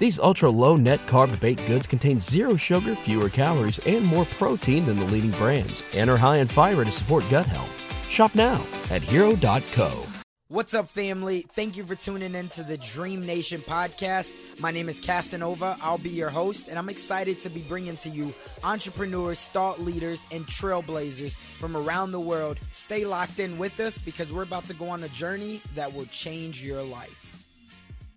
These ultra low net carb baked goods contain zero sugar, fewer calories, and more protein than the leading brands, and are high in fiber to support gut health. Shop now at hero.co. What's up, family? Thank you for tuning in to the Dream Nation podcast. My name is Casanova. I'll be your host, and I'm excited to be bringing to you entrepreneurs, thought leaders, and trailblazers from around the world. Stay locked in with us because we're about to go on a journey that will change your life.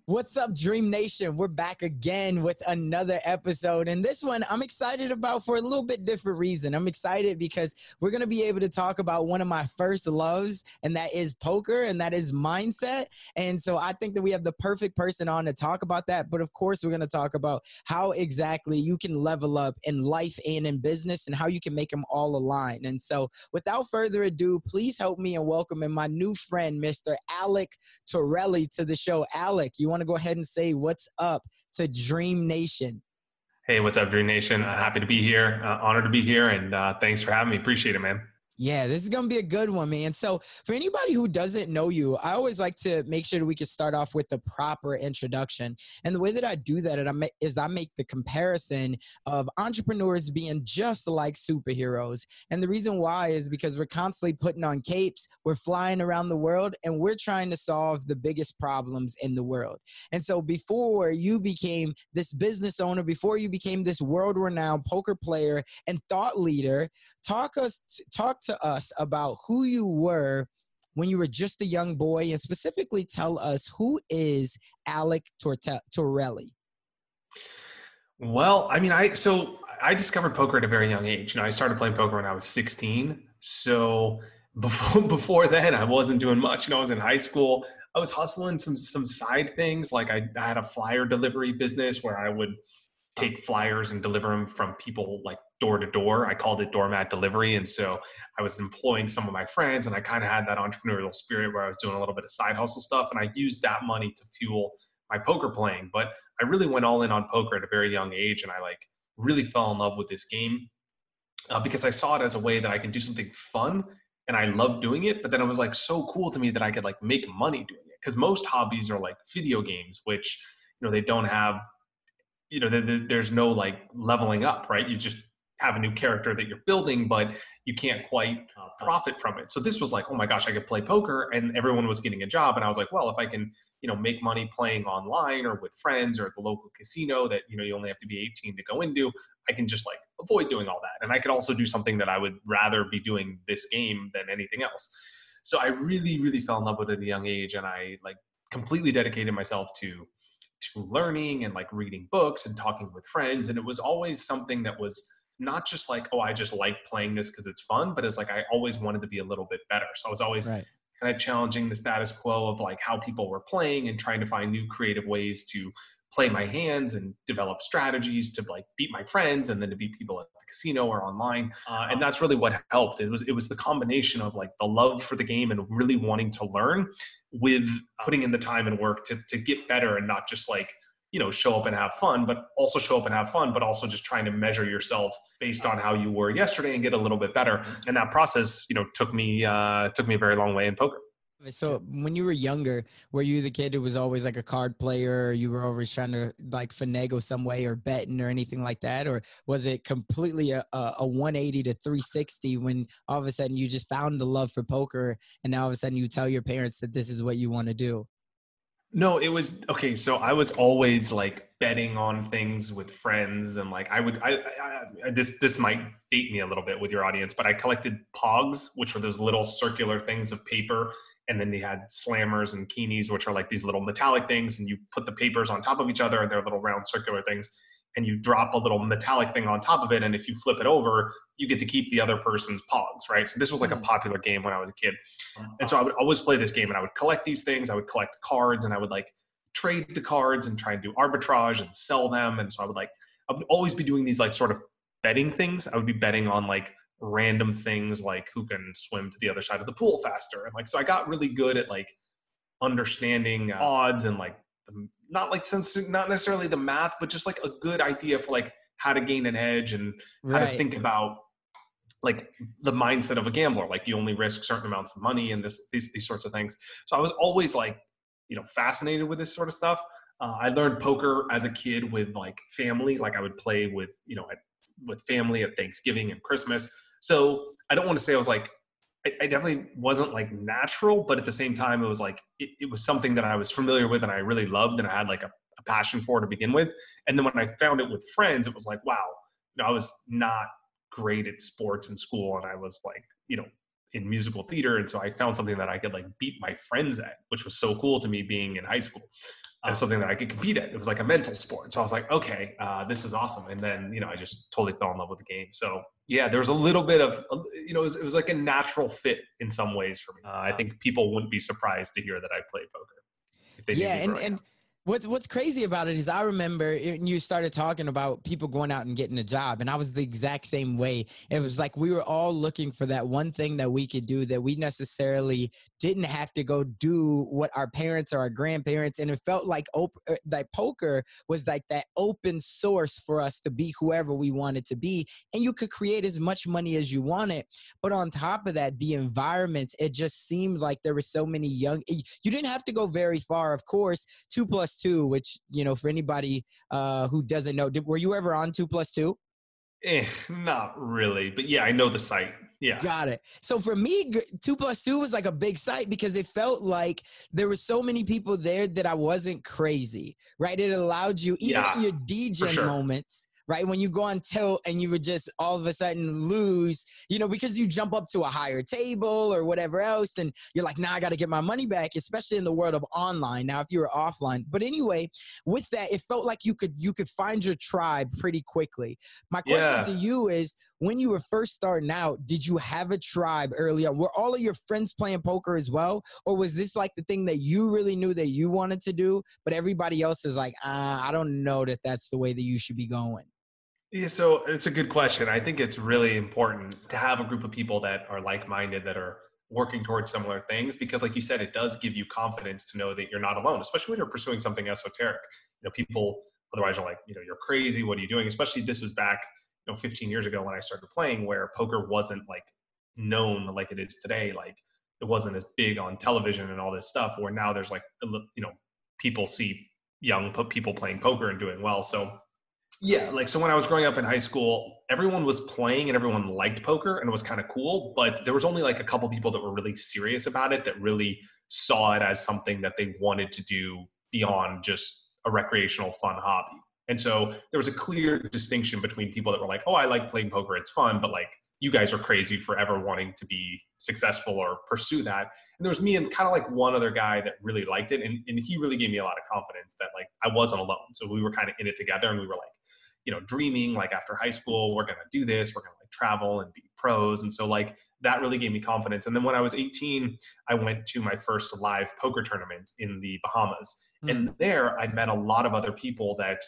What's up, Dream Nation? We're back again with another episode. And this one I'm excited about for a little bit different reason. I'm excited because we're going to be able to talk about one of my first loves, and that is poker, and that is mindset. And so I think that we have the perfect person on to talk about that. But of course, we're going to talk about how exactly you can level up in life and in business and how you can make them all align. And so without further ado, please help me in welcoming my new friend, Mr. Alec Torelli, to the show. Alec, you want to go ahead and say what's up to Dream Nation? Hey, what's up, Dream Nation? Uh, happy to be here. Uh, honored to be here, and uh, thanks for having me. Appreciate it, man. Yeah, this is going to be a good one, man. So, for anybody who doesn't know you, I always like to make sure that we can start off with the proper introduction. And the way that I do that is I make the comparison of entrepreneurs being just like superheroes. And the reason why is because we're constantly putting on capes, we're flying around the world, and we're trying to solve the biggest problems in the world. And so, before you became this business owner, before you became this world renowned poker player and thought leader, talk us talk to us about who you were when you were just a young boy and specifically tell us who is Alec Torelli? Well, I mean, I so I discovered poker at a very young age. You know, I started playing poker when I was 16. So before before then, I wasn't doing much. You know, I was in high school. I was hustling some some side things. Like I, I had a flyer delivery business where I would take flyers and deliver them from people like door to door. I called it doormat delivery. And so I was employing some of my friends and I kind of had that entrepreneurial spirit where I was doing a little bit of side hustle stuff. And I used that money to fuel my poker playing. But I really went all in on poker at a very young age. And I like really fell in love with this game uh, because I saw it as a way that I can do something fun and I loved doing it. But then it was like so cool to me that I could like make money doing it. Because most hobbies are like video games, which, you know, they don't have you know, there's no like leveling up, right? You just have a new character that you're building, but you can't quite uh, profit from it. So this was like, oh my gosh, I could play poker, and everyone was getting a job, and I was like, well, if I can, you know, make money playing online or with friends or at the local casino that you know you only have to be 18 to go into, I can just like avoid doing all that, and I could also do something that I would rather be doing this game than anything else. So I really, really fell in love with it at a young age, and I like completely dedicated myself to to learning and like reading books and talking with friends. And it was always something that was not just like, oh, I just like playing this because it's fun, but it's like I always wanted to be a little bit better. So I was always right. kind of challenging the status quo of like how people were playing and trying to find new creative ways to play my hands and develop strategies to like beat my friends and then to beat people at the casino or online. Uh, and that's really what helped. It was it was the combination of like the love for the game and really wanting to learn with putting in the time and work to, to get better and not just like you know show up and have fun but also show up and have fun but also just trying to measure yourself based on how you were yesterday and get a little bit better. And that process you know took me uh took me a very long way in poker So when you were younger, were you the kid who was always like a card player? Or you were always trying to like finagle some way or betting or anything like that? Or was it completely a, a 180 to 360 when all of a sudden you just found the love for poker and now all of a sudden you tell your parents that this is what you want to do? No, it was okay. So I was always like betting on things with friends, and like I would. I, I, I, this this might date me a little bit with your audience, but I collected Pogs, which were those little circular things of paper and then they had slammers and keenies which are like these little metallic things and you put the papers on top of each other and they're little round circular things and you drop a little metallic thing on top of it and if you flip it over you get to keep the other person's pogs right? So this was like a mm. popular game when i was a kid. And so i would always play this game and i would collect these things i would collect cards and i would like trade the cards and try and do arbitrage and sell them and so i would like i would always be doing these like sort of betting things. I would be betting on like random things like who can swim to the other side of the pool faster. And like so i got really good at like understanding uh, odds and like not like since not necessarily the math but just like a good idea for like how to gain an edge and right. how to think about like the mindset of a gambler. Like you only risk certain amounts of money and this these, these sorts of things. So i was always like you know fascinated with this sort of stuff. Uh, i learned poker as a kid with like family. Like i would play with you know at, with family at thanksgiving and christmas so I don't want to say I was like, I, I definitely wasn't like natural, but at the same time, it was like, it, it, was something that I was familiar with and I really loved and I had like a, a passion for to begin with. And then when I found it with friends, it was like, wow, you know, I was not great at sports in school and I was like, you know, in musical theater. And so I found something that I could like beat my friends at, which was so cool to me being in high school was something that I could compete at. It was like a mental sport. So I was like, okay, uh, this is awesome. And then, you know, I just totally fell in love with the game. So yeah, there was a little bit of, you know, it was, it was like a natural fit in some ways for me. Uh, I think people wouldn't be surprised to hear that I play poker. If they yeah. And, and, What's What's crazy about it is I remember you started talking about people going out and getting a job, and I was the exact same way. It was like we were all looking for that one thing that we could do that we necessarily didn't have to go do what our parents or our grandparents, and it felt like op- uh, like poker was like that open source for us to be whoever we wanted to be, and you could create as much money as you wanted. But on top of that, the environment it just seemed like there were so many young. You didn't have to go very far, of course. Two plus plus two, which you know for anybody uh, who doesn't know, did, were you ever on two plus two? Eh, not really, but yeah, I know the site. Yeah. Got it. So for me, two plus two was like a big site because it felt like there were so many people there that I wasn't crazy, right? It allowed you, even yeah, in your DJ sure. moments, right? When you go on tilt and you would just all of a sudden lose, you know, because you jump up to a higher table or whatever else, and you're like, nah, I got to get my money back, especially in the world of online. Now, if you were offline, but anyway, with that, it felt like you could you could find your tribe pretty quickly. My question yeah. to you is, when you were first starting out, did you have a tribe early on? Were all of your friends playing poker as well, or was this like the thing that you really knew that you wanted to do, but everybody else is like, ah, I don't know that that's the way that you should be going? Yeah, so it's a good question. I think it's really important to have a group of people that are like-minded that are working towards similar things because like you said it does give you confidence to know that you're not alone especially when you're pursuing something esoteric. You know people otherwise are like you know you're crazy what are you doing? Especially this was back you know 15 years ago when i started playing where poker wasn't like known like it is today. Like it wasn't as big on television and all this stuff where now there's like you know people see young people playing poker and doing well. So yeah, like so when I was growing up in high school, everyone was playing and everyone liked poker and it was kind of cool, but there was only like a couple people that were really serious about it that really saw it as something that they wanted to do beyond just a recreational fun hobby. And so there was a clear distinction between people that were like, "Oh, I like playing poker, it's fun," but like you guys are crazy for ever wanting to be successful or pursue that. And there was me and kind of like one other guy that really liked it. And, and he really gave me a lot of confidence that like I wasn't alone. So we were kind of in it together and we were like, you know dreaming like after high school we're going to do this we're going to like travel and be pros. And so like that really gave me confidence. And then when i was 18 i went to my first live poker tournament in the bahamas. Mm-hmm. and there i met a lot of other people that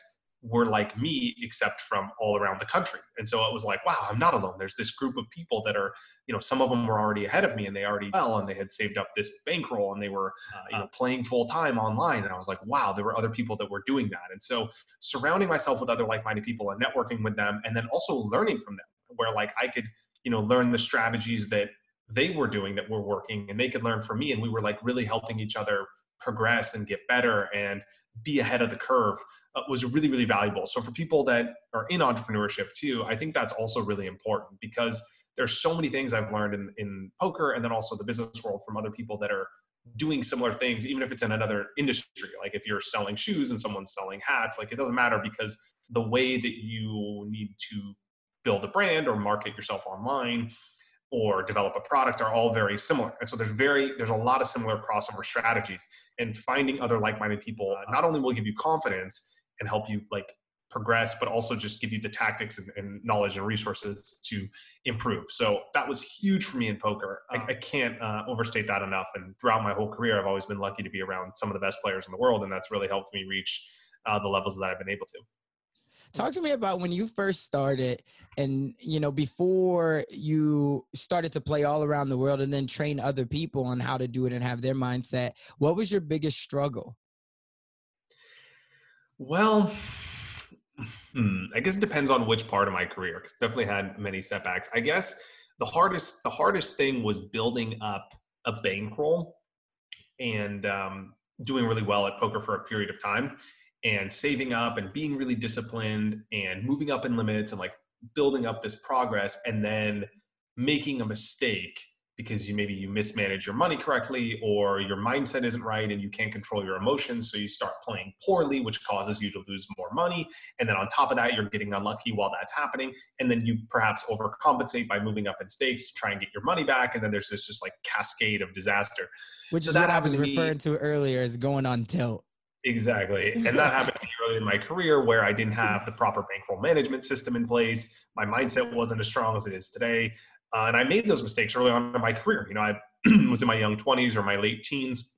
were like me except from all around the country. And so it was like wow i'm not alone. There's this group of people that are you know some of them were already ahead of me and they already well and they had saved up this bankroll and they were uh, you know playing full time online. And i was like wow there were other people that were doing that. And so surrounding myself with other like-minded people and networking with them and then also learning from them where like i could you know learn the strategies that they were doing that were working and they could learn from me. And we were like really helping each other progress and get better and be ahead of the curve Uh, was really really valuable. So for people that are in entrepreneurship too i think that's also really important because there's so many things i've learned in, in poker and then also the business world from other people that are doing similar things even if it's in another industry. Like if you're selling shoes and someone's selling hats like it doesn't matter because the way that you need to build a brand or market yourself online or develop a product are all very similar. And so there's very there's a lot of similar crossover strategies. And finding other like-minded people uh, not only will give you confidence and help you like progress but also just give you the tactics and, and knowledge and resources to improve so that was huge for me in poker i, I can't uh, overstate that enough and throughout my whole career i've always been lucky to be around some of the best players in the world and that's really helped me reach uh, the levels that i've been able to Talk to me about when you first started and, you know, before you started to play all around the world and then train other people on how to do it and have their mindset. What was your biggest struggle? Well, hmm, I guess it depends on which part of my career. Cause definitely had many setbacks. I guess the hardest the hardest thing was building up a bankroll and um, doing really well at poker for a period of time and saving up and being really disciplined and moving up in limits and like building up this progress and then making a mistake because you maybe you mismanage your money correctly or your mindset isn't right and you can't control your emotions so you start playing poorly which causes you to lose more money and then on top of that you're getting unlucky while that's happening and then you perhaps overcompensate by moving up in stakes to try and get your money back and then there's this just like cascade of disaster which so is what i was referring to earlier as going on tilt Exactly. And that happened early in my career where I didn't have the proper bankroll management system in place. My mindset wasn't as strong as it is today. Uh, and I made those mistakes early on in my career. You know, I was in my young 20s or my late teens.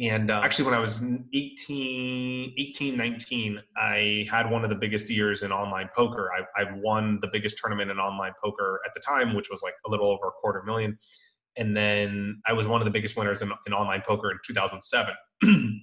And uh, actually, when I was 18, 18, 19, I had one of the biggest years in online poker. I, I won the biggest tournament in online poker at the time, which was like a little over a quarter million. And then I was one of the biggest winners in, in online poker in 2007.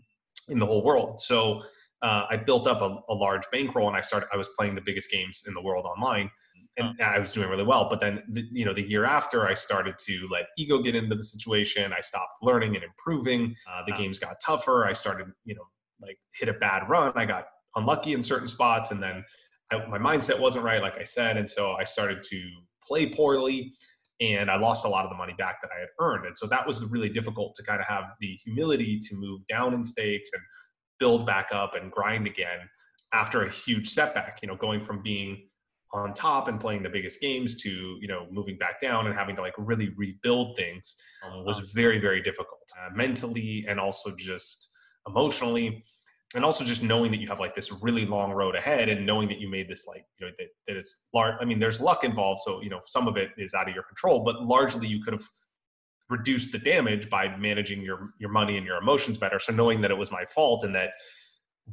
in the whole world. So uh, I built up a, a, large bankroll, and I started. I was playing the biggest games in the world online, and I was doing really well. But then, the, you know, the year after, I started to let ego get into the situation. I stopped learning and improving. Uh, the games got tougher. I started, you know, like hit a bad run. I got unlucky in certain spots, and then I, my mindset wasn't right, like I said, and so I started to play poorly and I lost a lot of the money back that I had earned. And so that was really difficult to kind of have the humility to move down in stakes and build back up and grind again after a huge setback, you know, going from being on top and playing the biggest games to, you know, moving back down and having to like really rebuild things um, was very, very difficult uh, mentally and also just emotionally. And also just knowing that you have like this really long road ahead and knowing that you made this like you know that, that it's large i mean there's luck involved so you know some of it is out of your control but largely you could have reduced the damage by managing your your money and your emotions better. So knowing that it was my fault and that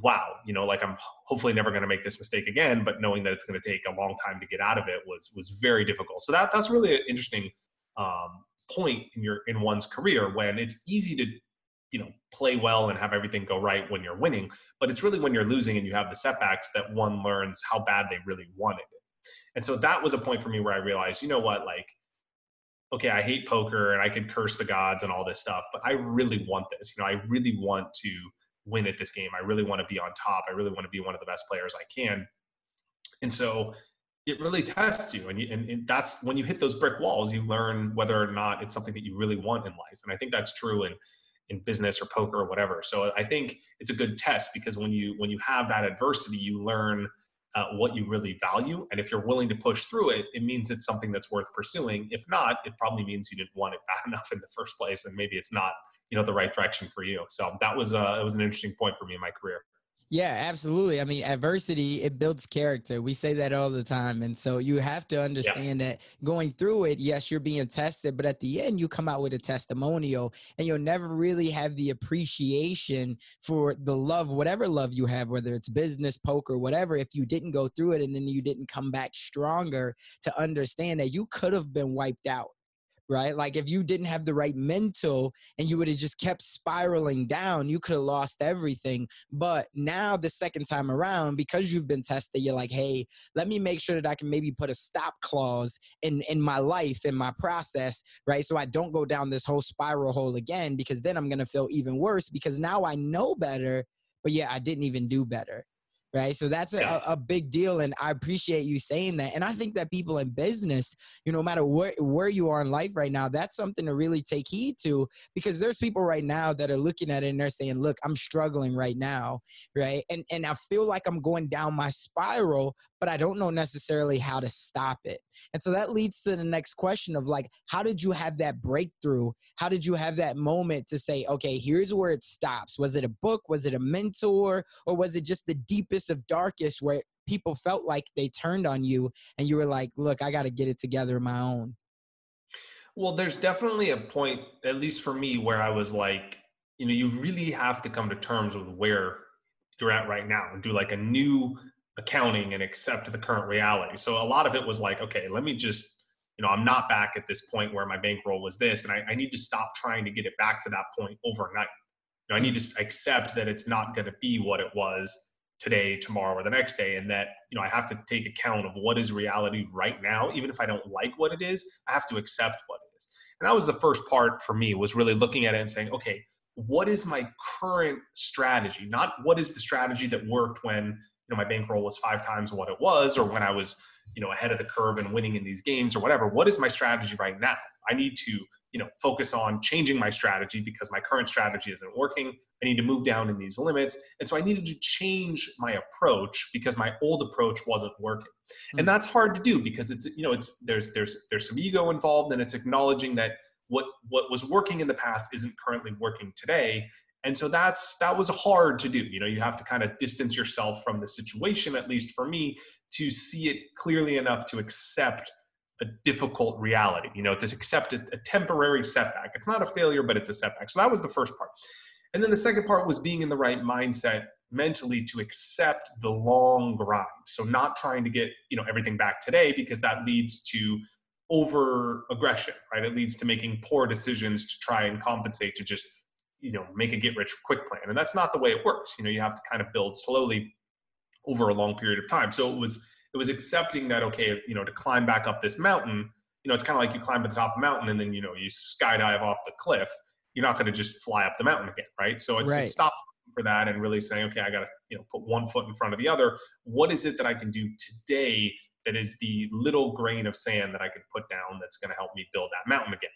wow you know like i'm hopefully never going to make this mistake again but knowing that it's going to take a long time to get out of it was was very difficult. So that that's really an interesting um, point in your in one's career when it's easy to you know play well and have everything go right when you're winning but it's really when you're losing and you have the setbacks that one learns how bad they really wanted it. And so that was a point for me where i realized you know what like okay i hate poker and i could curse the gods and all this stuff but i really want this you know i really want to win at this game. I really want to be on top. I really want to be one of the best players i can. And so it really tests you and, you, and, and that's when you hit those brick walls you learn whether or not it's something that you really want in life. And i think that's true in in business or poker or whatever. So I think it's a good test because when you when you have that adversity, you learn uh, what you really value, and if you're willing to push through it, it means it's something that's worth pursuing. If not, it probably means you didn't want it bad enough in the first place, and maybe it's not you know the right direction for you. So that was uh, it was an interesting point for me in my career. Yeah, absolutely. I mean, adversity, it builds character. We say that all the time. And so you have to understand yeah. that going through it, yes, you're being tested, but at the end, you come out with a testimonial and you'll never really have the appreciation for the love, whatever love you have, whether it's business, poker, whatever, if you didn't go through it and then you didn't come back stronger to understand that you could have been wiped out right? Like if you didn't have the right mental and you would have just kept spiraling down, you could have lost everything. But now the second time around, because you've been tested, you're like, hey, let me make sure that I can maybe put a stop clause in in my life, in my process, right? So I don't go down this whole spiral hole again because then I'm gonna feel even worse because now I know better, but yeah, I didn't even do better right so that's a, a big deal and i appreciate you saying that and i think that people in business you know no matter where, where you are in life right now that's something to really take heed to because there's people right now that are looking at it and they're saying look i'm struggling right now right and and i feel like i'm going down my spiral but I don't know necessarily how to stop it. And so that leads to the next question of like, how did you have that breakthrough? How did you have that moment to say, okay, here's where it stops? Was it a book? Was it a mentor? Or was it just the deepest of darkest where people felt like they turned on you and you were like, look, I got to get it together my own? Well, there's definitely a point, at least for me, where I was like, you know, you really have to come to terms with where you're at right now and do like a new accounting and accept the current reality. So a lot of it was like, okay, let me just, you know, I'm not back at this point where my bankroll was this, and I, I need to stop trying to get it back to that point overnight. You know, I need to accept that it's not going to be what it was today, tomorrow, or the next day, and that you know I have to take account of what is reality right now, even if I don't like what it is. I have to accept what it is, and that was the first part for me was really looking at it and saying, okay, what is my current strategy? Not what is the strategy that worked when you know my bankroll was five times what it was or when i was you know ahead of the curve and winning in these games or whatever what is my strategy right now i need to you know focus on changing my strategy because my current strategy isn't working i need to move down in these limits and so i needed to change my approach because my old approach wasn't working mm-hmm. and hmm. that's hard to do because it's you know it's there's there's there's some ego involved and it's acknowledging that what what was working in the past isn't currently working today and so that's that was hard to do you know you have to kind of distance yourself from the situation at least for me to see it clearly enough to accept a difficult reality you know to accept a, a temporary setback. It's not a failure but it's a setback. So that was the first part. And then the second part was being in the right mindset mentally to accept the long grind. So not trying to get you know everything back today because that leads to over aggression right? It leads to making poor decisions to try and compensate to just you know make a get rich quick plan. And that's not the way it works. You know you have to kind of build slowly over a long period of time. So it was it was accepting that okay you know to climb back up this mountain you know it's kind of like you climb to the top of a mountain and then you know you skydive off the cliff you're not going to just fly up the mountain again right? So it's, right. it's stop for that and really saying okay i got to you know put one foot in front of the other. What is it that i can do today that is the little grain of sand that i can put down that's going to help me build that mountain again?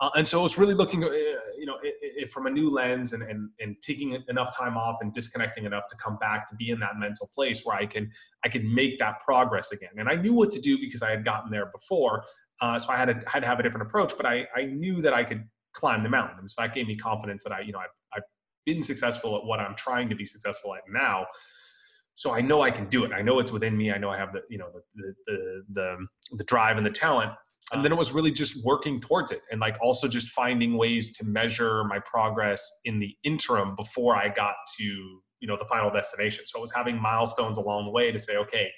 Uh, and so it's really looking, uh, you know, it, from a new lens and, and, and taking enough time off and disconnecting enough to come back to be in that mental place where I can, I can make that progress again. And I knew what to do because I had gotten there before. Uh, so I had, to, had to have a different approach, but I, I knew that I could climb the mountain. And so that gave me confidence that I, you know, I've, I've been successful at what I'm trying to be successful at now. So I know I can do it. I know it's within me. I know I have the, you know, the, the, the, the drive and the talent and oh. then it was really just working towards it and like also just finding ways to measure my progress in the interim before i got to you know the final destination. So it was having milestones along the way to say okay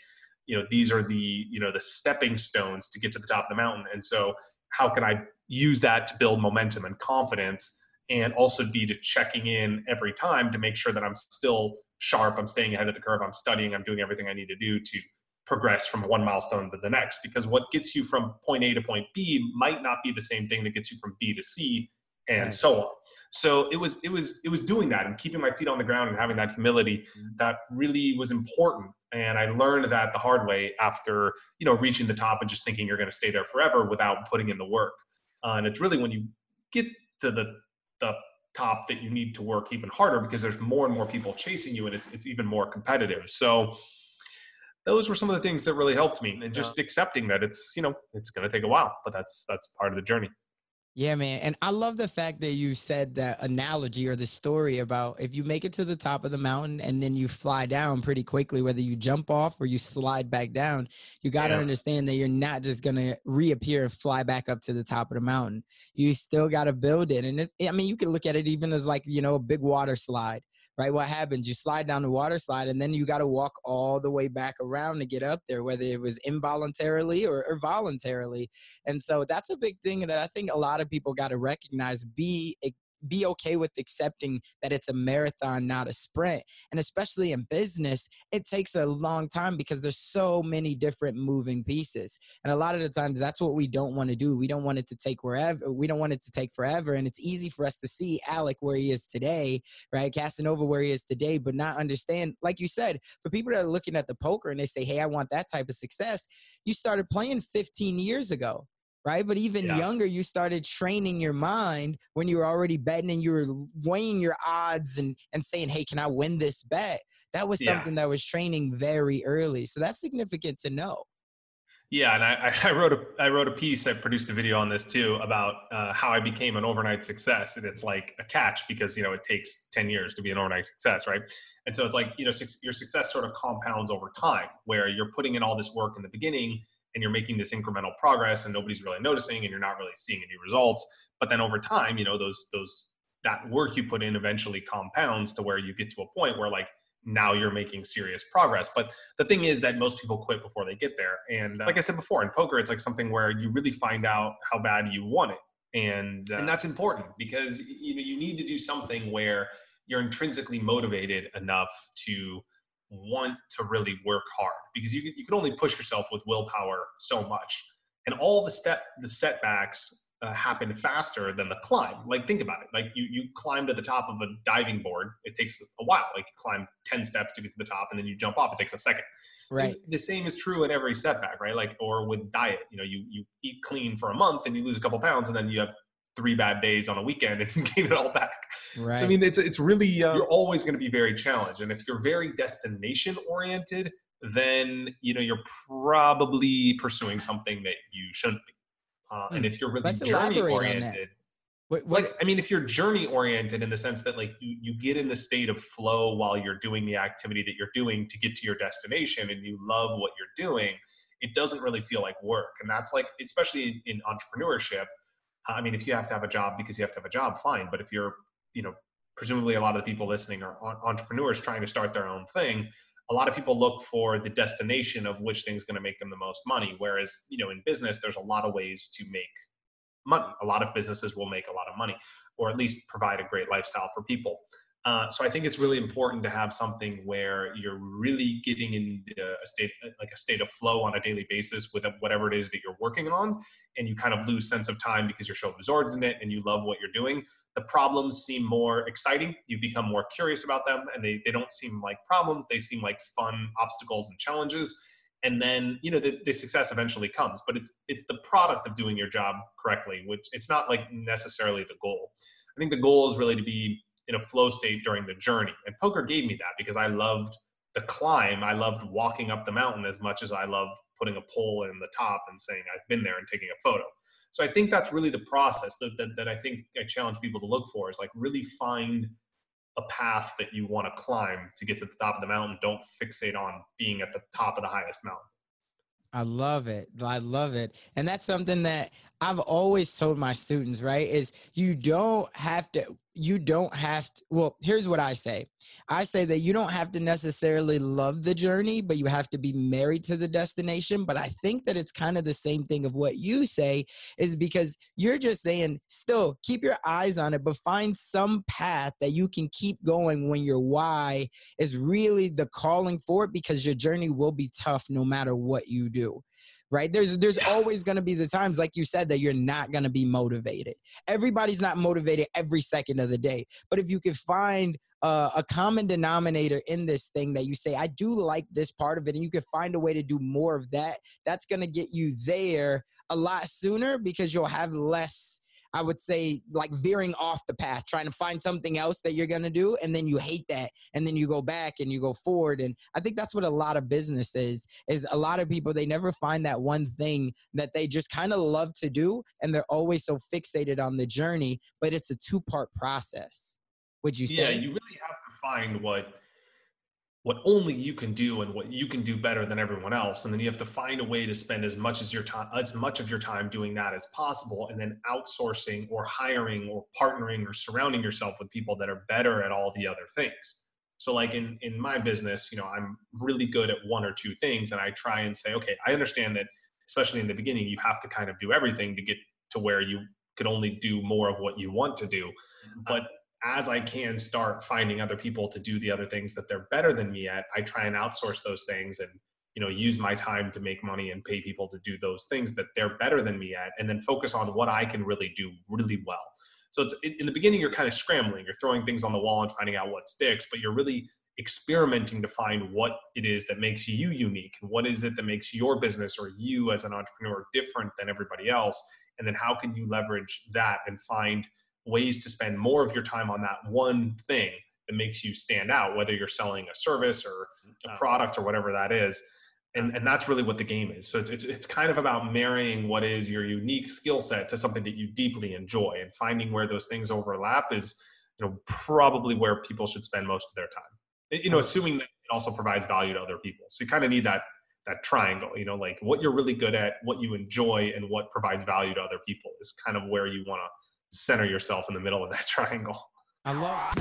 you know these are the you know the stepping stones to get to the top of the mountain. And so how can i use that to build momentum and confidence and also be to checking in every time to make sure that i'm still sharp i'm staying ahead of the curve i'm studying i'm doing everything i need to do to progress from one milestone to the next because what gets you from point A to point B might not be the same thing that gets you from B to C and so on. So it was it was it was doing that and keeping my feet on the ground and having that humility mm-hmm. that really was important. And I learned that the hard way after you know reaching the top and just thinking you're going to stay there forever without putting in the work. Uh, and it's really when you get to the the top that you need to work even harder because there's more and more people chasing you and it's it's even more competitive. So those were some of the things that really helped me and just yeah. accepting that it's you know it's going to take a while but that's that's part of the journey Yeah, man. And I love the fact that you said that analogy or the story about if you make it to the top of the mountain and then you fly down pretty quickly, whether you jump off or you slide back down, you got to yeah. understand that you're not just going to reappear and fly back up to the top of the mountain. You still got to build it. And it's, I mean, you can look at it even as like, you know, a big water slide right? What happens? You slide down the water slide and then you got to walk all the way back around to get up there, whether it was involuntarily or, or voluntarily. And so that's a big thing that I think a lot of people got to recognize. Be be okay with accepting that it's a marathon, not a sprint. And especially in business, it takes a long time because there's so many different moving pieces. And a lot of the times that's what we don't want to do. We don't want it to take wherever we don't want it to take forever. And it's easy for us to see Alec where he is today, right? Casanova where he is today, but not understand, like you said, for people that are looking at the poker and they say, Hey, I want that type of success, you started playing 15 years ago right? But even yeah. younger, you started training your mind when you were already betting and you were weighing your odds and and saying, "Hey, can I win this bet?" That was something yeah. that was training very early. So that's significant to know. Yeah, and I, I wrote a I wrote a piece. I produced a video on this too about uh, how I became an overnight success, and it's like a catch because you know it takes ten years to be an overnight success, right? And so it's like you know your success sort of compounds over time, where you're putting in all this work in the beginning, and you're making this incremental progress and nobody's really noticing and you're not really seeing any results but then over time you know those those that work you put in eventually compounds to where you get to a point where like now you're making serious progress. But the thing is that most people quit before they get there. And uh, like i said before in poker it's like something where you really find out how bad you want it. And uh, and that's important because you know you need to do something where you're intrinsically motivated enough to want to really work hard because you, you can only push yourself with willpower so much. And all the step the setbacks uh, happen faster than the climb. Like think about it. Like you you climb to the top of a diving board. It takes a while. Like you climb 10 steps to get to the top and then you jump off. It takes a second. Right. the same is true in every setback right? Like or with diet. You know you you eat clean for a month and you lose a couple pounds and then you have three bad days on a weekend and gain it all back. Right. So, I mean, it's it's really uh, you're always going to be very challenged, and if you're very destination oriented, then you know you're probably pursuing something that you shouldn't be. Uh, And hmm. if you're really Let's journey oriented. What, what, like, I mean, if you're journey oriented in the sense that like you, you get in the state of flow while you're doing the activity that you're doing to get to your destination and you love what you're doing, it doesn't really feel like work. And that's like, especially in, in entrepreneurship, I mean, if you have to have a job because you have to have a job, fine. But if you're, you know, presumably a lot of the people listening are entrepreneurs trying to start their own thing. A lot of people look for the destination of which thing's going to make them the most money. Whereas, you know, in business, there's a lot of ways to make money. A lot of businesses will make a lot of money, or at least provide a great lifestyle for people. Uh, so I think it's really important to have something where you're really getting in a state, like a state of flow on a daily basis with whatever it is that you're working on, and you kind of lose sense of time because you're so absorbed in it and you love what you're doing. The problems seem more exciting. You become more curious about them, and they, they don't seem like problems. They seem like fun obstacles and challenges. And then you know the, the success eventually comes, but it's it's the product of doing your job correctly, which it's not like necessarily the goal. I think the goal is really to be in a flow state during the journey. And poker gave me that because I loved the climb. I loved walking up the mountain as much as I loved putting a pole in the top and saying I've been there and taking a photo. So I think that's really the process that, that, that I think I challenge people to look for is like really find a path that you want to climb to get to the top of the mountain. Don't fixate on being at the top of the highest mountain. I love it. I love it. And that's something that I've always told my students, right? Is you don't have to you don't have to well here's what i say. I say that you don't have to necessarily love the journey but you have to be married to the destination. But i think that it's kind of the same thing of what you say is because you're just saying still keep your eyes on it but find some path that you can keep going when your why is really the calling for it because your journey will be tough no matter what you do right? There's there's always going to be the times like you said that you're not going to be motivated. Everybody's not motivated every second of the day. But if you can find uh, a common denominator in this thing that you say I do like this part of it and you can find a way to do more of that, that's going to get you there a lot sooner because you'll have less I would say like veering off the path, trying to find something else that you're going to do. And then you hate that. And then you go back and you go forward. And I think that's what a lot of business is, is a lot of people, they never find that one thing that they just kind of love to do. And they're always so fixated on the journey, but it's a two part process. Would you say? Yeah, you really have to find what what only you can do and what you can do better than everyone else. And then you have to find a way to spend as much as your time as much of your time doing that as possible and then outsourcing or hiring or partnering or surrounding yourself with people that are better at all the other things. So like in in my business you know i'm really good at one or two things and i try and say okay i understand that especially in the beginning you have to kind of do everything to get to where you could only do more of what you want to do. Mm-hmm. But as I can start finding other people to do the other things that they're better than me at, I try and outsource those things and you know use my time to make money and pay people to do those things that they're better than me at and then focus on what I can really do really well. So it's in the beginning you're kind of scrambling, you're throwing things on the wall and finding out what sticks, but you're really experimenting to find what it is that makes you unique and what is it that makes your business or you as an entrepreneur different than everybody else and then how can you leverage that and find ways to spend more of your time on that one thing that makes you stand out, whether you're selling a service or a product or whatever that is. And, and that's really what the game is. So it's, it's, it's kind of about marrying what is your unique skill set to something that you deeply enjoy and finding where those things overlap is, you know, probably where people should spend most of their time. You know, assuming that it also provides value to other people. So you kind of need that that triangle, you know, like what you're really good at, what you enjoy, and what provides value to other people is kind of where you want to center yourself in the middle of that triangle. I love.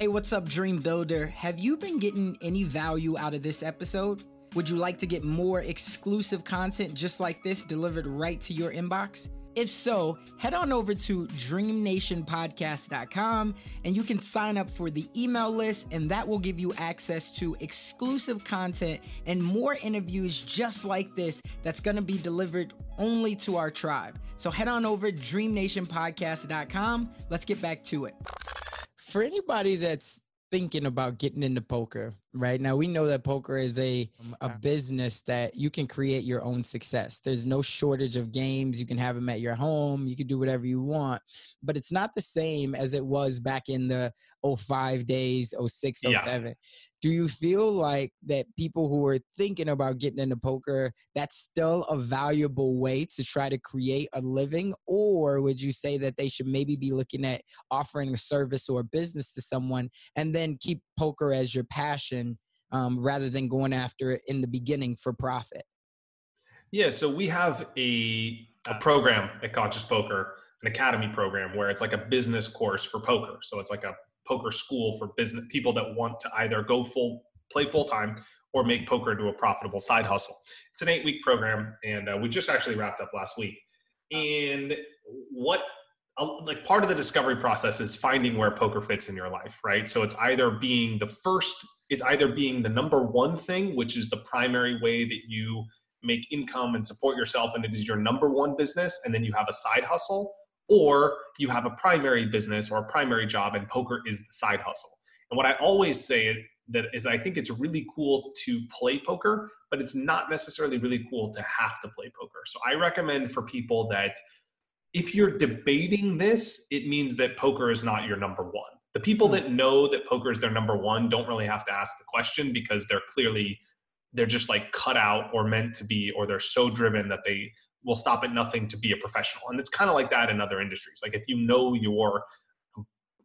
Hey, what's up, Dream Builder? Have you been getting any value out of this episode? Would you like to get more exclusive content just like this delivered right to your inbox? If so, head on over to dreamnationpodcast.com and you can sign up for the email list, and that will give you access to exclusive content and more interviews just like this that's going to be delivered only to our tribe. So head on over dreamnationpodcast.com. Let's get back to it. For anybody that's thinking about getting into poker right? Now we know that poker is a oh a business that you can create your own success. There's no shortage of games. You can have them at your home. You can do whatever you want. But it's not the same as it was back in the 05 days 06 07 yeah do you feel like that people who are thinking about getting into poker that's still a valuable way to try to create a living? Or would you say that they should maybe be looking at offering a service or a business to someone and then keep poker as your passion um, rather than going after it in the beginning for profit? Yeah so we have a, a program at conscious poker an academy program where it's like a business course for poker. So it's like a poker school for business people that want to either go full play full time or make poker into a profitable side hustle. It's an eight week program, and uh, we just actually wrapped up last week. And what uh, like part of the discovery process is finding where poker fits in your life, right? So it's either being the first, it's either being the number one thing, which is the primary way that you make income and support yourself, and it is your number one business, and then you have a side hustle, or you have a primary business or a primary job and poker is the side hustle. And what I always say that is I think it's really cool to play poker, but it's not necessarily really cool to have to play poker. So I recommend for people that if you're debating this, it means that poker is not your number one. The people hmm. that know that poker is their number one don't really have to ask the question because they're clearly they're just like cut out or meant to be or they're so driven that they will stop at nothing to be a professional. And it's kind of like that in other industries. Like if you know you're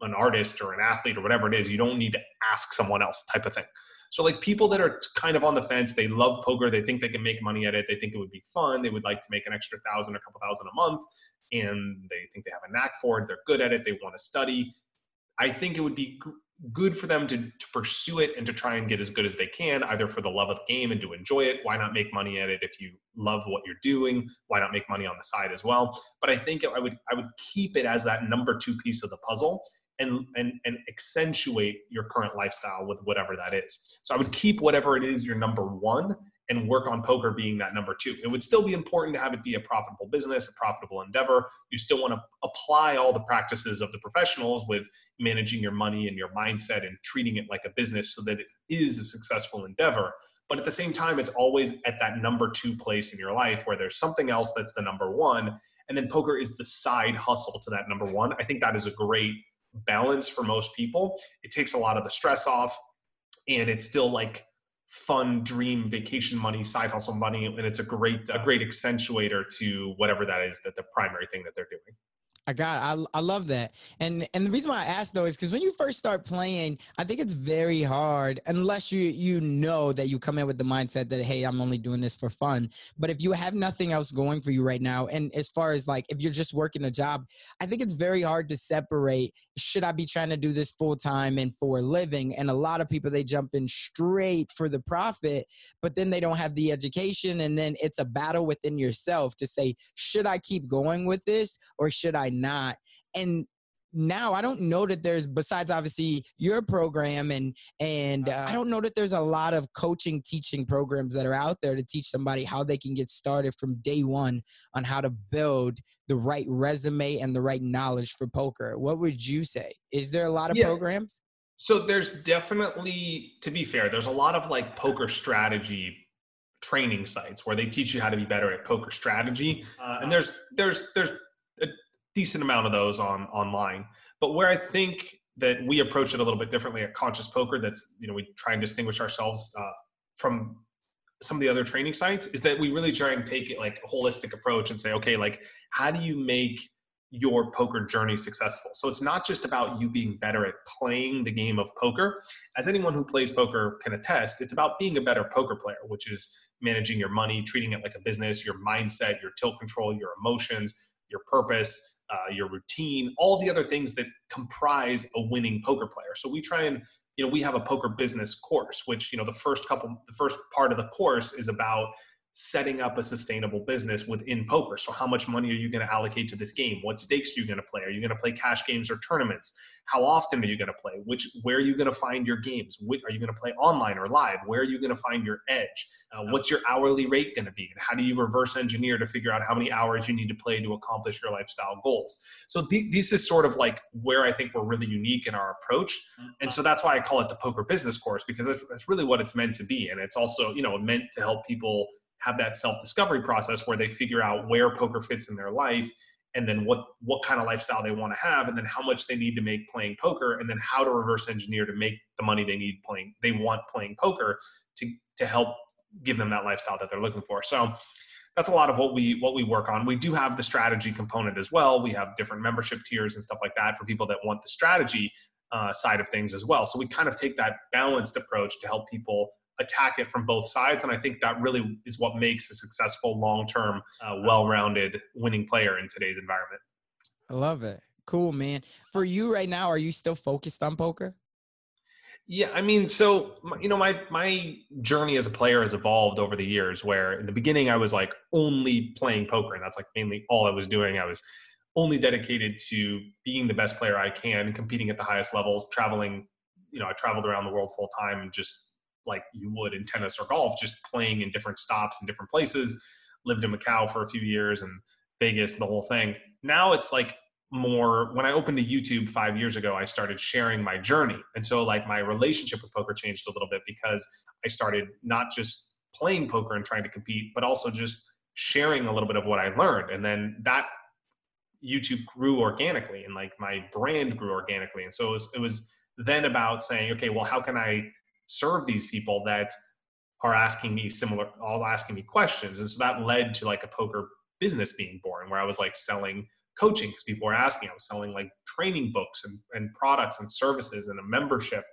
an artist or an athlete or whatever it is, you don't need to ask someone else type of thing. So like people that are kind of on the fence, they love poker, they think they can make money at it, they think it would be fun, they would like to make an extra thousand, a couple thousand a month, and they think they have a knack for it, they're good at it, they want to study. I think it would be good for them to, to pursue it and to try and get as good as they can, either for the love of the game and to enjoy it. Why not make money at it if you love what you're doing? Why not make money on the side as well? But I think I would I would keep it as that number two piece of the puzzle and and and accentuate your current lifestyle with whatever that is. So I would keep whatever it is your number one and work on poker being that number two. It would still be important to have it be a profitable business, a profitable endeavor. You still want to apply all the practices of the professionals with managing your money and your mindset and treating it like a business so that it is a successful endeavor. But at the same time, it's always at that number two place in your life where there's something else that's the number one. and then poker is the side hustle to that number one. I think that is a great balance for most people. It takes a lot of the stress off, and it's still like fun dream vacation money side hustle money and it's a great a great accentuator to whatever that is that the primary thing that they're doing I got I, I love that. And and the reason why I asked though is because when you first start playing, I think it's very hard unless you you know that you come in with the mindset that hey, I'm only doing this for fun. But if you have nothing else going for you right now, and as far as like if you're just working a job, I think it's very hard to separate should I be trying to do this full time and for a living? And a lot of people they jump in straight for the profit, but then they don't have the education and then it's a battle within yourself to say, should I keep going with this or should I not. And now I don't know that there's besides obviously your program and and uh, I don't know that there's a lot of coaching teaching programs that are out there to teach somebody how they can get started from day 1 on how to build the right resume and the right knowledge for poker. What would you say? Is there a lot of yeah. programs? So there's definitely to be fair, there's a lot of like poker strategy training sites where they teach you how to be better at poker strategy. Uh, and there's there's there's decent amount of those on online. But where I think that we approach it a little bit differently at Conscious Poker, that's you know we try and distinguish ourselves uh, from some of the other training sites, is that we really try and take it like a holistic approach and say, okay, like how do you make your poker journey successful. So it's not just about you being better at playing the game of poker. As anyone who plays poker can attest, it's about being a better poker player, which is managing your money, treating it like a business, your mindset, your tilt control, your emotions, your purpose, uh, your routine, all the other things that comprise a winning poker player. So we try and you know we have a poker business course, which you know the first couple, the first part of the course is about setting up a sustainable business within poker. So how much money are you going to allocate to this game? What stakes are you going to play? Are you going to play cash games or tournaments? How often are you going to play? Which where are you going to find your games? are you going to play online or live? Where are you going to find your edge? Uh, what's your hourly rate going to be? And how do you reverse engineer to figure out how many hours you need to play to accomplish your lifestyle goals? So th- this is sort of like where I think we're really unique in our approach. And so that's why I call it the poker business course because that's, that's really what it's meant to be. And it's also, you know, meant to help people have that self-discovery process where they figure out where poker fits in their life and then what what kind of lifestyle they want to have and then how much they need to make playing poker and then how to reverse engineer to make the money they need playing they want playing poker to to help give them that lifestyle that they're looking for. So that's a lot of what we what we work on. We do have the strategy component as well. We have different membership tiers and stuff like that for people that want the strategy uh, side of things as well. So we kind of take that balanced approach to help people attack it from both sides. And I think that really is what makes a successful, long term, uh, well rounded winning player in today's environment. I love it. Cool, man. For you right now, are you still focused on poker? Yeah, I mean, so you know, my my journey as a player has evolved over the years. Where in the beginning, I was like only playing poker, and that's like mainly all I was doing. I was only dedicated to being the best player I can, competing at the highest levels, traveling. You know, I traveled around the world full time and just like you would in tennis or golf, just playing in different stops in different places. Lived in Macau for a few years and Vegas, the whole thing. Now it's like more when I opened a YouTube five years ago, I started sharing my journey. And so like my relationship with poker changed a little bit because I started not just playing poker and trying to compete, but also just sharing a little bit of what I learned. And then that YouTube grew organically and like my brand grew organically. And so it was, it was then about saying, okay, well, how can I serve these people that are asking me similar, all asking me questions. And so that led to like a poker business being born where I was like selling coaching because people were asking. I was selling like training books and, and products and services and a membership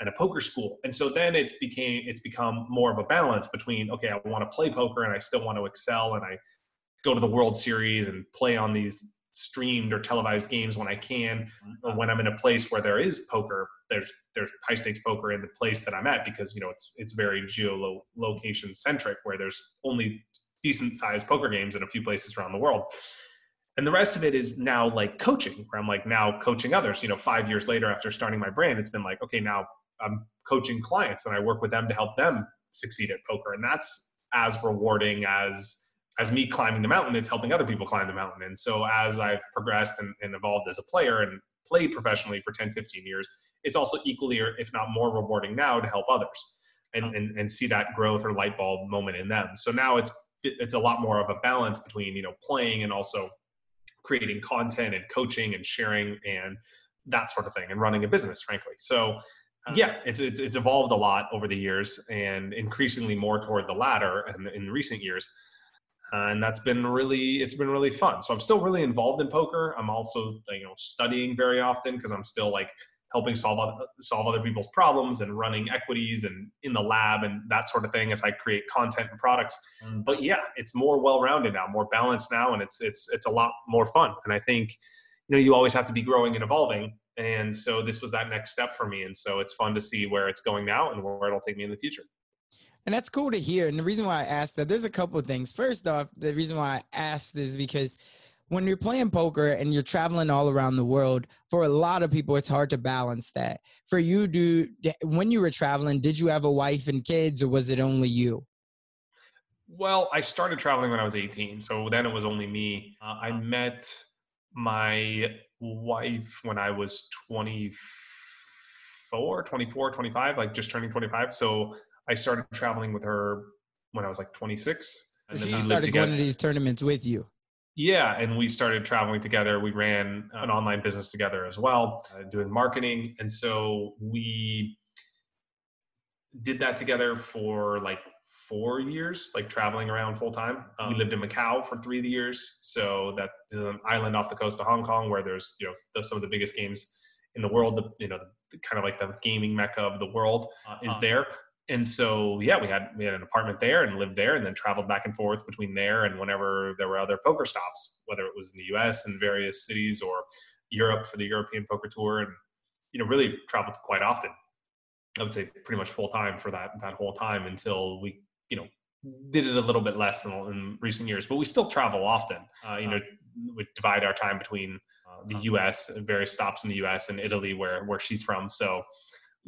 and a poker school. And so then it's became it's become more of a balance between okay, I want to play poker and I still want to excel and I go to the World Series and play on these streamed or televised games when I can, or mm-hmm. when I'm in a place where there is poker. There's there's high stakes poker in the place that I'm at because you know it's it's very geolocation centric where there's only decent sized poker games in a few places around the world. And the rest of it is now like coaching, where I'm like now coaching others. You know, five years later after starting my brand, it's been like, okay, now I'm coaching clients and I work with them to help them succeed at poker. And that's as rewarding as as me climbing the mountain, it's helping other people climb the mountain. And so as I've progressed and, and, evolved as a player and played professionally for 10, 15 years, it's also equally or if not more rewarding now to help others and, and, and see that growth or light bulb moment in them. So now it's it's a lot more of a balance between, you know, playing and also creating content and coaching and sharing and that sort of thing and running a business, frankly. So yeah, it's, it's, it's evolved a lot over the years and increasingly more toward the latter in, in recent years. And that's been really, it's been really fun. So I'm still really involved in poker. I'm also, you know, studying very often because I'm still like helping solve other, solve other people's problems and running equities and in the lab and that sort of thing as I create content and products. Mm. But yeah, it's more well-rounded now, more balanced now, and it's it's it's a lot more fun. And I think you know you always have to be growing and evolving. And so this was that next step for me. And so it's fun to see where it's going now and where it'll take me in the future. And that's cool to hear. And the reason why I asked that, there's a couple of things. First off, the reason why I asked is because when you're playing poker and you're traveling all around the world, for a lot of people, it's hard to balance that. For you, do when you were traveling, did you have a wife and kids, or was it only you? Well, I started traveling when I was 18, so then it was only me. Uh, I met my wife when I was 24, 24, 25, like just turning 25. So I started traveling with her when I was like 26. And so she started going to these tournaments with you. Yeah, and we started traveling together. We ran an online business together as well, uh, doing marketing, and so we did that together for like four years, like traveling around full time. Um, we lived in Macau for three years, so that is an island off the coast of Hong Kong where there's you know some of the biggest games in the world. The, you know, the, kind of like the gaming mecca of the world uh, is uh-huh. there and so yeah we had we had an apartment there and lived there and then traveled back and forth between there and whenever there were other poker stops whether it was in the us and various cities or europe for the european poker tour and you know really traveled quite often. I would say pretty much full time for that that whole time until we you know did it a little bit less in, in recent years but we still travel often uh, you know we divide our time between uh, the us various stops in the us and italy where where she's from. So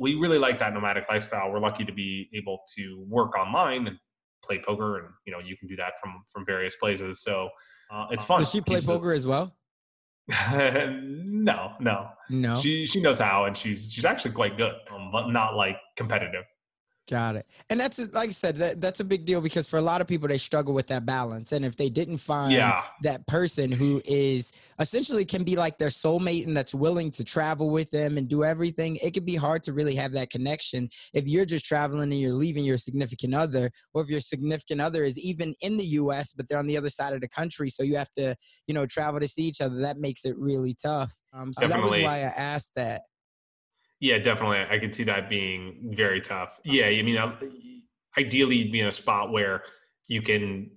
we really like that nomadic lifestyle. We're lucky to be able to work online and play poker, and you know you can do that from from various places. So uh, it's fun. Does she play poker us... as well? no, no, no. She she knows how, and she's she's actually quite good, um, but not like competitive. Got it. And that's like I said, that, that's a big deal because for a lot of people, they struggle with that balance. And if they didn't find yeah. that person who is essentially can be like their soulmate and that's willing to travel with them and do everything, it can be hard to really have that connection if you're just traveling and you're leaving your significant other, or if your significant other is even in the US, but they're on the other side of the country. So you have to, you know, travel to see each other. That makes it really tough. Um, so Definitely. that was why I asked that. Yeah, definitely. I could see that being very tough. Yeah, I mean, ideally, you'd be in a spot where you can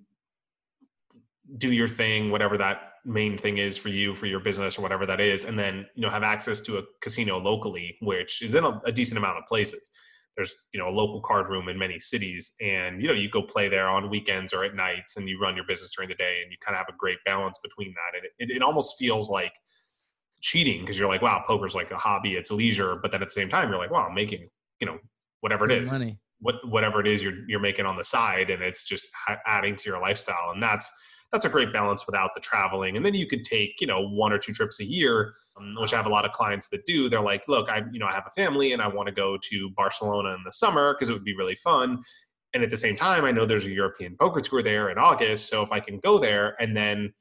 do your thing, whatever that main thing is for you, for your business, or whatever that is, and then you know have access to a casino locally, which is in a, a decent amount of places. There's you know a local card room in many cities, and you know you go play there on weekends or at nights, and you run your business during the day, and you kind of have a great balance between that. And it, it, it almost feels like cheating because you're like, wow, poker's like a hobby, it's leisure, but then at the same time, you're like, wow, I'm making you know whatever it is, money, what whatever it is you're you're making on the side, and it's just adding to your lifestyle, and that's that's a great balance without the traveling. And then you could take you know one or two trips a year, um, which I have a lot of clients that do. They're like, look, I you know I have a family and I want to go to Barcelona in the summer because it would be really fun. And at the same time, I know there's a European poker tour there in August. So if I can go there and then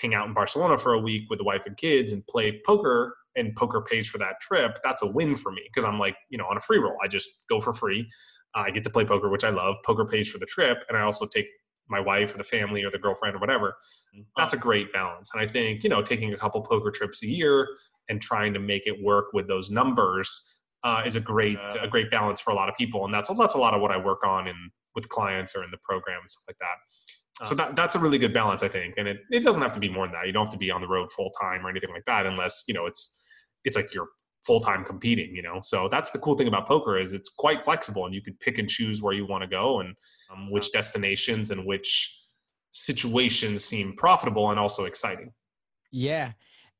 hang out in Barcelona for a week with the wife and kids and play poker and poker pays for that trip, that's a win for me because I'm like, you know, on a free roll. I just go for free. Uh, I get to play poker, which I love. Poker pays for the trip, and I also take my wife or the family or the girlfriend or whatever. That's a great balance. And I think, you know, taking a couple poker trips a year and trying to make it work with those numbers uh, is a great a great balance for a lot of people. And that's that's a lot of what I work on in with clients or in the program and stuff like that so that, that's a really good balance, I think. And it, it doesn't have to be more than that. You don't have to be on the road full time or anything like that, unless, you know, it's, it's like you're full time competing, you know? So that's the cool thing about poker is it's quite flexible and you can pick and choose where you want to go and um, which destinations and which situations seem profitable and also exciting. Yeah.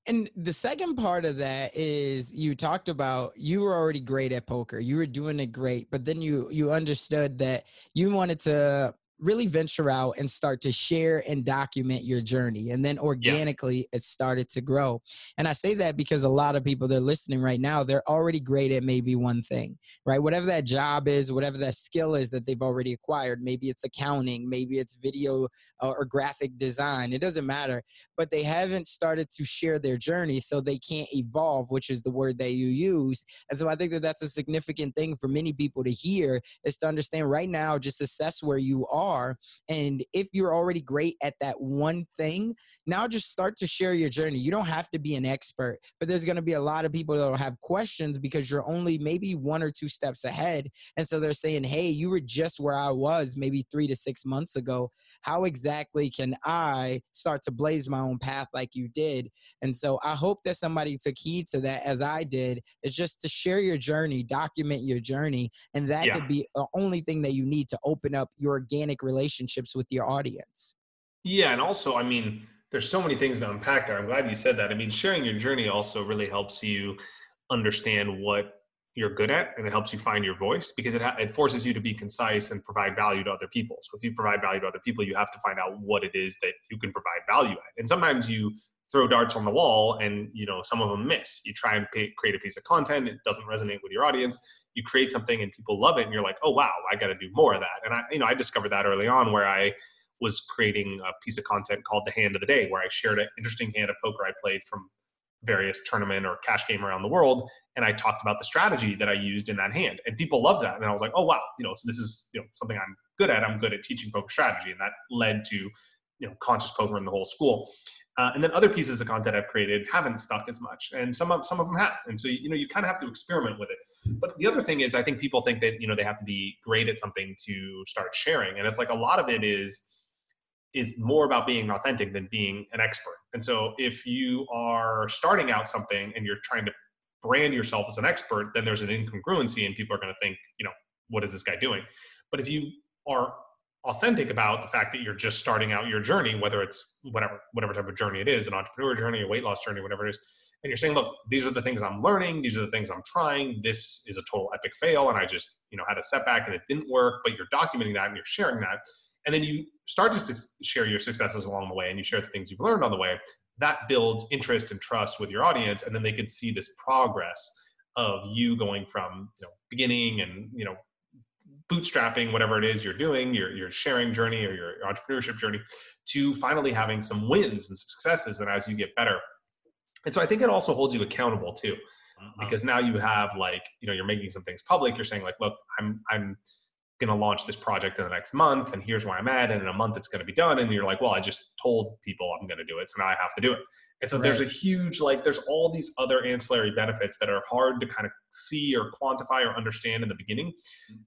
And the second part of that is you talked about you were already great at poker. You were doing it great, but then you you understood that you wanted to really venture out and start to share and document your journey. And then organically, yeah. it started to grow. And I say that because a lot of people that are listening right now, they're already great at maybe one thing, right? Whatever that job is, whatever that skill is that they've already acquired, maybe it's accounting, maybe it's video uh, or graphic design, it doesn't matter. But they haven't started to share their journey, so they can't evolve, which is the word that you use. And so I think that that's a significant thing for many people to hear is to understand right now, just assess where you are. And if you're already great at that one thing, now just start to share your journey. You don't have to be an expert, but there's going to be a lot of people that will have questions because you're only maybe one or two steps ahead. And so they're saying, hey, you were just where I was maybe three to six months ago. How exactly can I start to blaze my own path like you did? And so I hope that somebody took heed to that as I did, is just to share your journey, document your journey. And that yeah. could be the only thing that you need to open up your organic relationships with your audience. Yeah. And also, I mean, there's so many things to unpack there. I'm glad you said that. I mean, sharing your journey also really helps you understand what you're good at and it helps you find your voice because it, ha- it forces you to be concise and provide value to other people. So if you provide value to other people, you have to find out what it is that you can provide value at. And sometimes you throw darts on the wall and you know some of them miss you try and pay, create a piece of content it doesn't resonate with your audience you create something and people love it and you're like oh wow i got to do more of that and i you know i discovered that early on where i was creating a piece of content called the hand of the day where i shared an interesting hand of poker i played from various tournament or cash game around the world and i talked about the strategy that i used in that hand and people loved that and i was like oh wow you know so this is you know something i'm good at i'm good at teaching poker strategy and that led to you know conscious poker in the whole school uh, and then other pieces of content I've created haven't stuck as much, and some of some of them have. And so you know you kind of have to experiment with it. But the other thing is, I think people think that you know they have to be great at something to start sharing, and it's like a lot of it is is more about being authentic than being an expert. And so if you are starting out something and you're trying to brand yourself as an expert, then there's an incongruency, and people are going to think, you know, what is this guy doing? But if you are authentic about the fact that you're just starting out your journey, whether it's whatever whatever type of journey it is, an entrepreneur journey, a weight loss journey, whatever it is, and you're saying, look, these are the things I'm learning, these are the things I'm trying. This is a total epic fail, and I just you know had a setback and it didn't work, but you're documenting that and you're sharing that, and then you start to share your successes along the way, and you share the things you've learned on the way. That builds interest and trust with your audience, and then they can see this progress of you going from you know beginning and you know bootstrapping whatever it is you're doing, your, your sharing journey or your entrepreneurship journey, to finally having some wins and successes. And as you get better, and so I think it also holds you accountable too, uh-huh. because now you have like you know you're making some things public. You're saying like, look, I'm I'm going to launch this project in the next month, and here's where I'm at, and in a month it's going to be done. And you're like, well, I just told people I'm going to do it, so now I have to do it. And so right. there's a huge, like, there's all these other ancillary benefits that are hard to kind of see or quantify or understand in the beginning.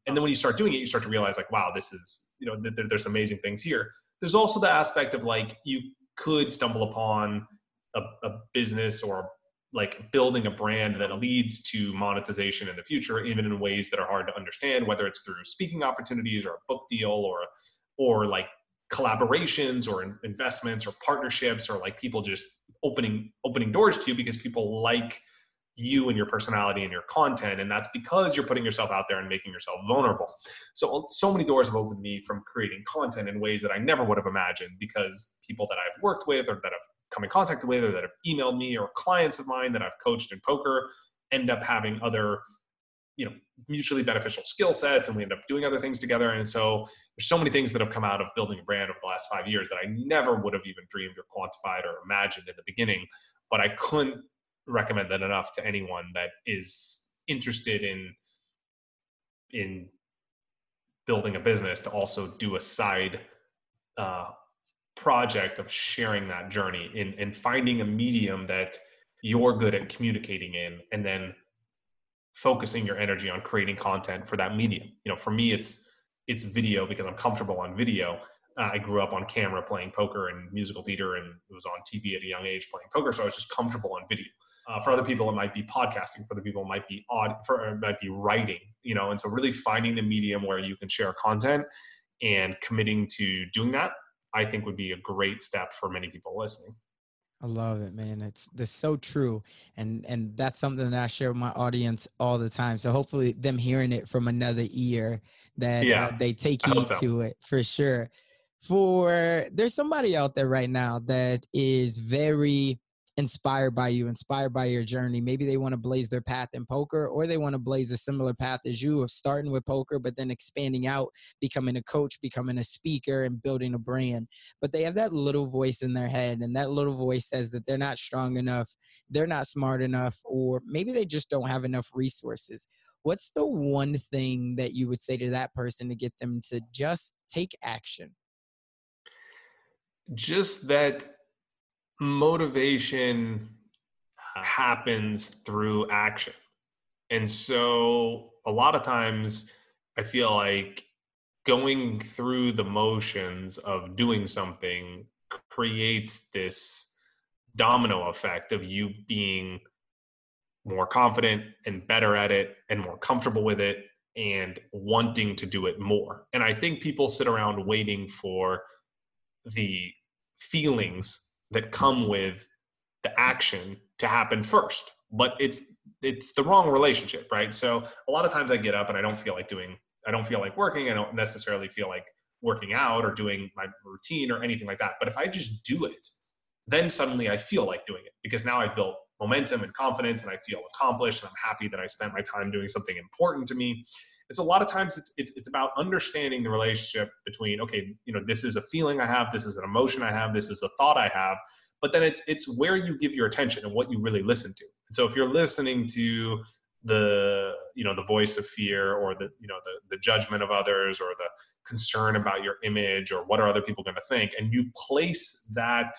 And then when you start doing it, you start to realize, like, wow, this is, you know, th- there's amazing things here. There's also the aspect of like, you could stumble upon a, a business or like building a brand that leads to monetization in the future, even in ways that are hard to understand, whether it's through speaking opportunities or a book deal or, or like collaborations or investments or partnerships or like people just opening opening doors to you because people like you and your personality and your content and that's because you're putting yourself out there and making yourself vulnerable. So so many doors have opened me from creating content in ways that i never would have imagined because people that i've worked with or that i've come in contact with or that have emailed me or clients of mine that i've coached in poker end up having other you know mutually beneficial skill sets and we end up doing other things together. And so there's so many things that have come out of building a brand over the last five years that i never would have even dreamed or quantified or imagined in the beginning but i couldn't recommend that enough to anyone that is interested in in building a business to also do a side uh, project of sharing that journey in and finding a medium that you're good at communicating in and then focusing your energy on creating content for that medium. You know, for me, it's it's video because I'm comfortable on video. Uh, I grew up on camera playing poker and musical theater, and it was on TV at a young age playing poker, so I was just comfortable on video. Uh, for other people, it might be podcasting. For other people, it might be odd. For it might be writing. You know, and so really finding the medium where you can share content and committing to doing that, I think would be a great step for many people listening. I love it, man. It's this so true, and and that's something that I share with my audience all the time. So hopefully, them hearing it from another ear, that yeah, uh, they take heed so. to it for sure. For there's somebody out there right now that is very inspired by you, inspired by your journey. Maybe they want to blaze their path in poker, or they want to blaze a similar path as you of starting with poker, but then expanding out, becoming a coach, becoming a speaker, and building a brand. But they have that little voice in their head, and that little voice says that they're not strong enough, they're not smart enough, or maybe they just don't have enough resources. What's the one thing that you would say to that person to get them to just take action? Just that motivation happens through action. And so a lot of times I feel like going through the motions of doing something creates this domino effect of you being more confident and better at it and more comfortable with it and wanting to do it more. And I think people sit around waiting for the feelings that come with the action to happen first but it's it's the wrong relationship right? So a lot of times i get up and i don't feel like doing i don't feel like working. I don't necessarily feel like working out or doing my routine or anything like that. But if i just do it then suddenly i feel like doing it because now i've built momentum and confidence and i feel accomplished and i'm happy that i spent my time doing something important to me it's a lot of times it's, it's it's about understanding the relationship between okay you know this is a feeling i have this is an emotion i have this is a thought i have but then it's it's where you give your attention and what you really listen to. And so if you're listening to the you know the voice of fear or the you know the, the judgment of others or the concern about your image or what are other people going to think and you place that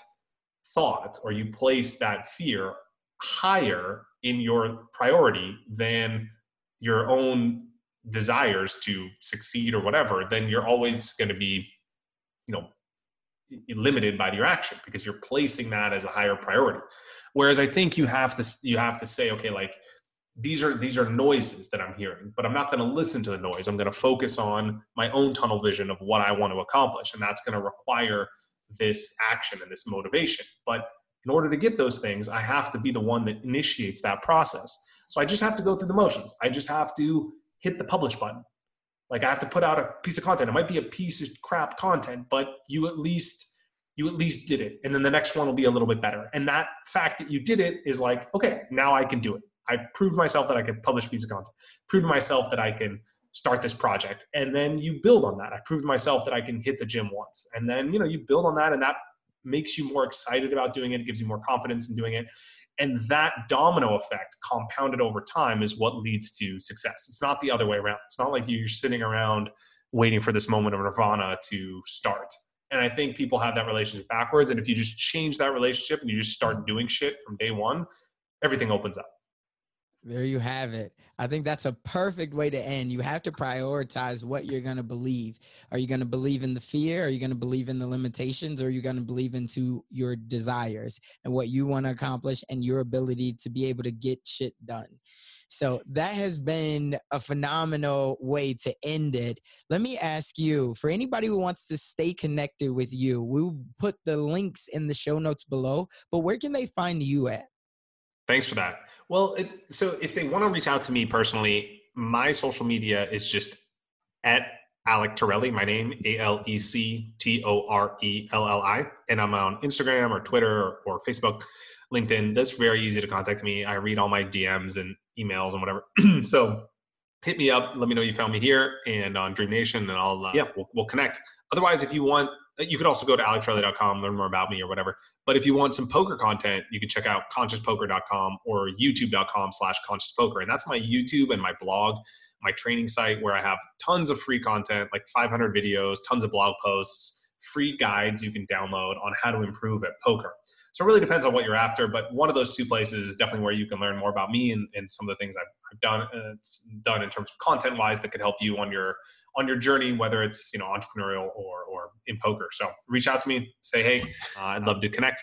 thought or you place that fear higher in your priority than your own desires to succeed or whatever, then you're always going to be, you know, limited by your action because you're placing that as a higher priority. Whereas I think you have to you have to say, okay, like these are these are noises that I'm hearing, but I'm not going to listen to the noise. I'm going to focus on my own tunnel vision of what I want to accomplish, and that's going to require this action and this motivation. But in order to get those things, I have to be the one that initiates that process. So I just have to go through the motions. I just have to hit the publish button. Like I have to put out a piece of content. It might be a piece of crap content, but you at least you at least did it. And then the next one will be a little bit better. And that fact that you did it is like, okay, now I can do it. I've proved myself that I can publish a piece of content, proved myself that I can start this project. And then you build on that. I proved myself that I can hit the gym once. And then, you know, you build on that and that makes you more excited about doing it. It gives you more confidence in doing it. And that domino effect compounded over time is what leads to success. It's not the other way around. It's not like you're sitting around waiting for this moment of nirvana to start. And I think people have that relationship backwards. And if you just change that relationship and you just start doing shit from day one, everything opens up. There you have it. I think that's a perfect way to end. You have to prioritize what you're going to believe. Are you going to believe in the fear? Are you going to believe in the limitations? Or are you going to believe into your desires and what you want to accomplish and your ability to be able to get shit done? So that has been a phenomenal way to end it. Let me ask you for anybody who wants to stay connected with you, we'll put the links in the show notes below, but where can they find you at? Thanks for that. Well, it, so if they want to reach out to me personally, my social media is just at Alec Torelli, my name, A L E C T O R E L L I. And I'm on Instagram or Twitter or, or, Facebook, LinkedIn. That's very easy to contact me. I read all my DMs and emails and whatever. so hit me up. Let me know you found me here and on Dream Nation, and I'll, uh, yeah, we'll, we'll connect. Otherwise, if you want you could also go to alectorelli.com, learn more about me or whatever. But if you want some poker content, you can check out consciouspoker.com or youtube.com slash consciouspoker. And that's my YouTube and my blog, my training site where I have tons of free content, like 500 videos, tons of blog posts, free guides you can download on how to improve at poker. So it really depends on what you're after, but one of those two places is definitely where you can learn more about me and, and some of the things I've, I've done uh, done in terms of content wise that could help you on your on your journey, whether it's you know entrepreneurial or or in poker. So reach out to me, say hey, uh, I'd love to connect.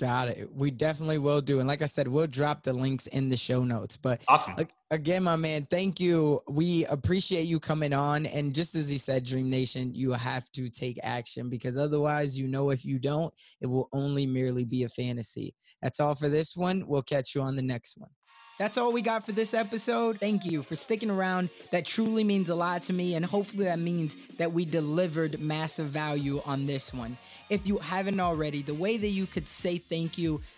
Got it. We definitely will do. And like I said, we'll drop the links in the show notes. But awesome. Again, my man, thank you. We appreciate you coming on. And just as he said, Dream Nation, you have to take action because otherwise, you know, if you don't, it will only merely be a fantasy. That's all for this one. We'll catch you on the next one. That's all we got for this episode. Thank you for sticking around. That truly means a lot to me, and hopefully, that means that we delivered massive value on this one. If you haven't already, the way that you could say thank you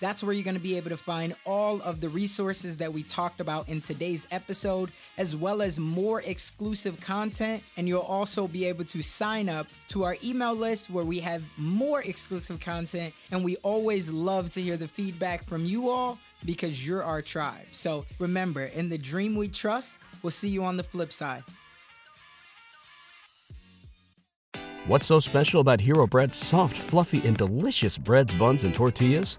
that's where you're going to be able to find all of the resources that we talked about in today's episode, as well as more exclusive content. And you'll also be able to sign up to our email list where we have more exclusive content. And we always love to hear the feedback from you all because you're our tribe. So remember, in the dream we trust, we'll see you on the flip side. What's so special about Hero Bread's soft, fluffy, and delicious breads, buns, and tortillas?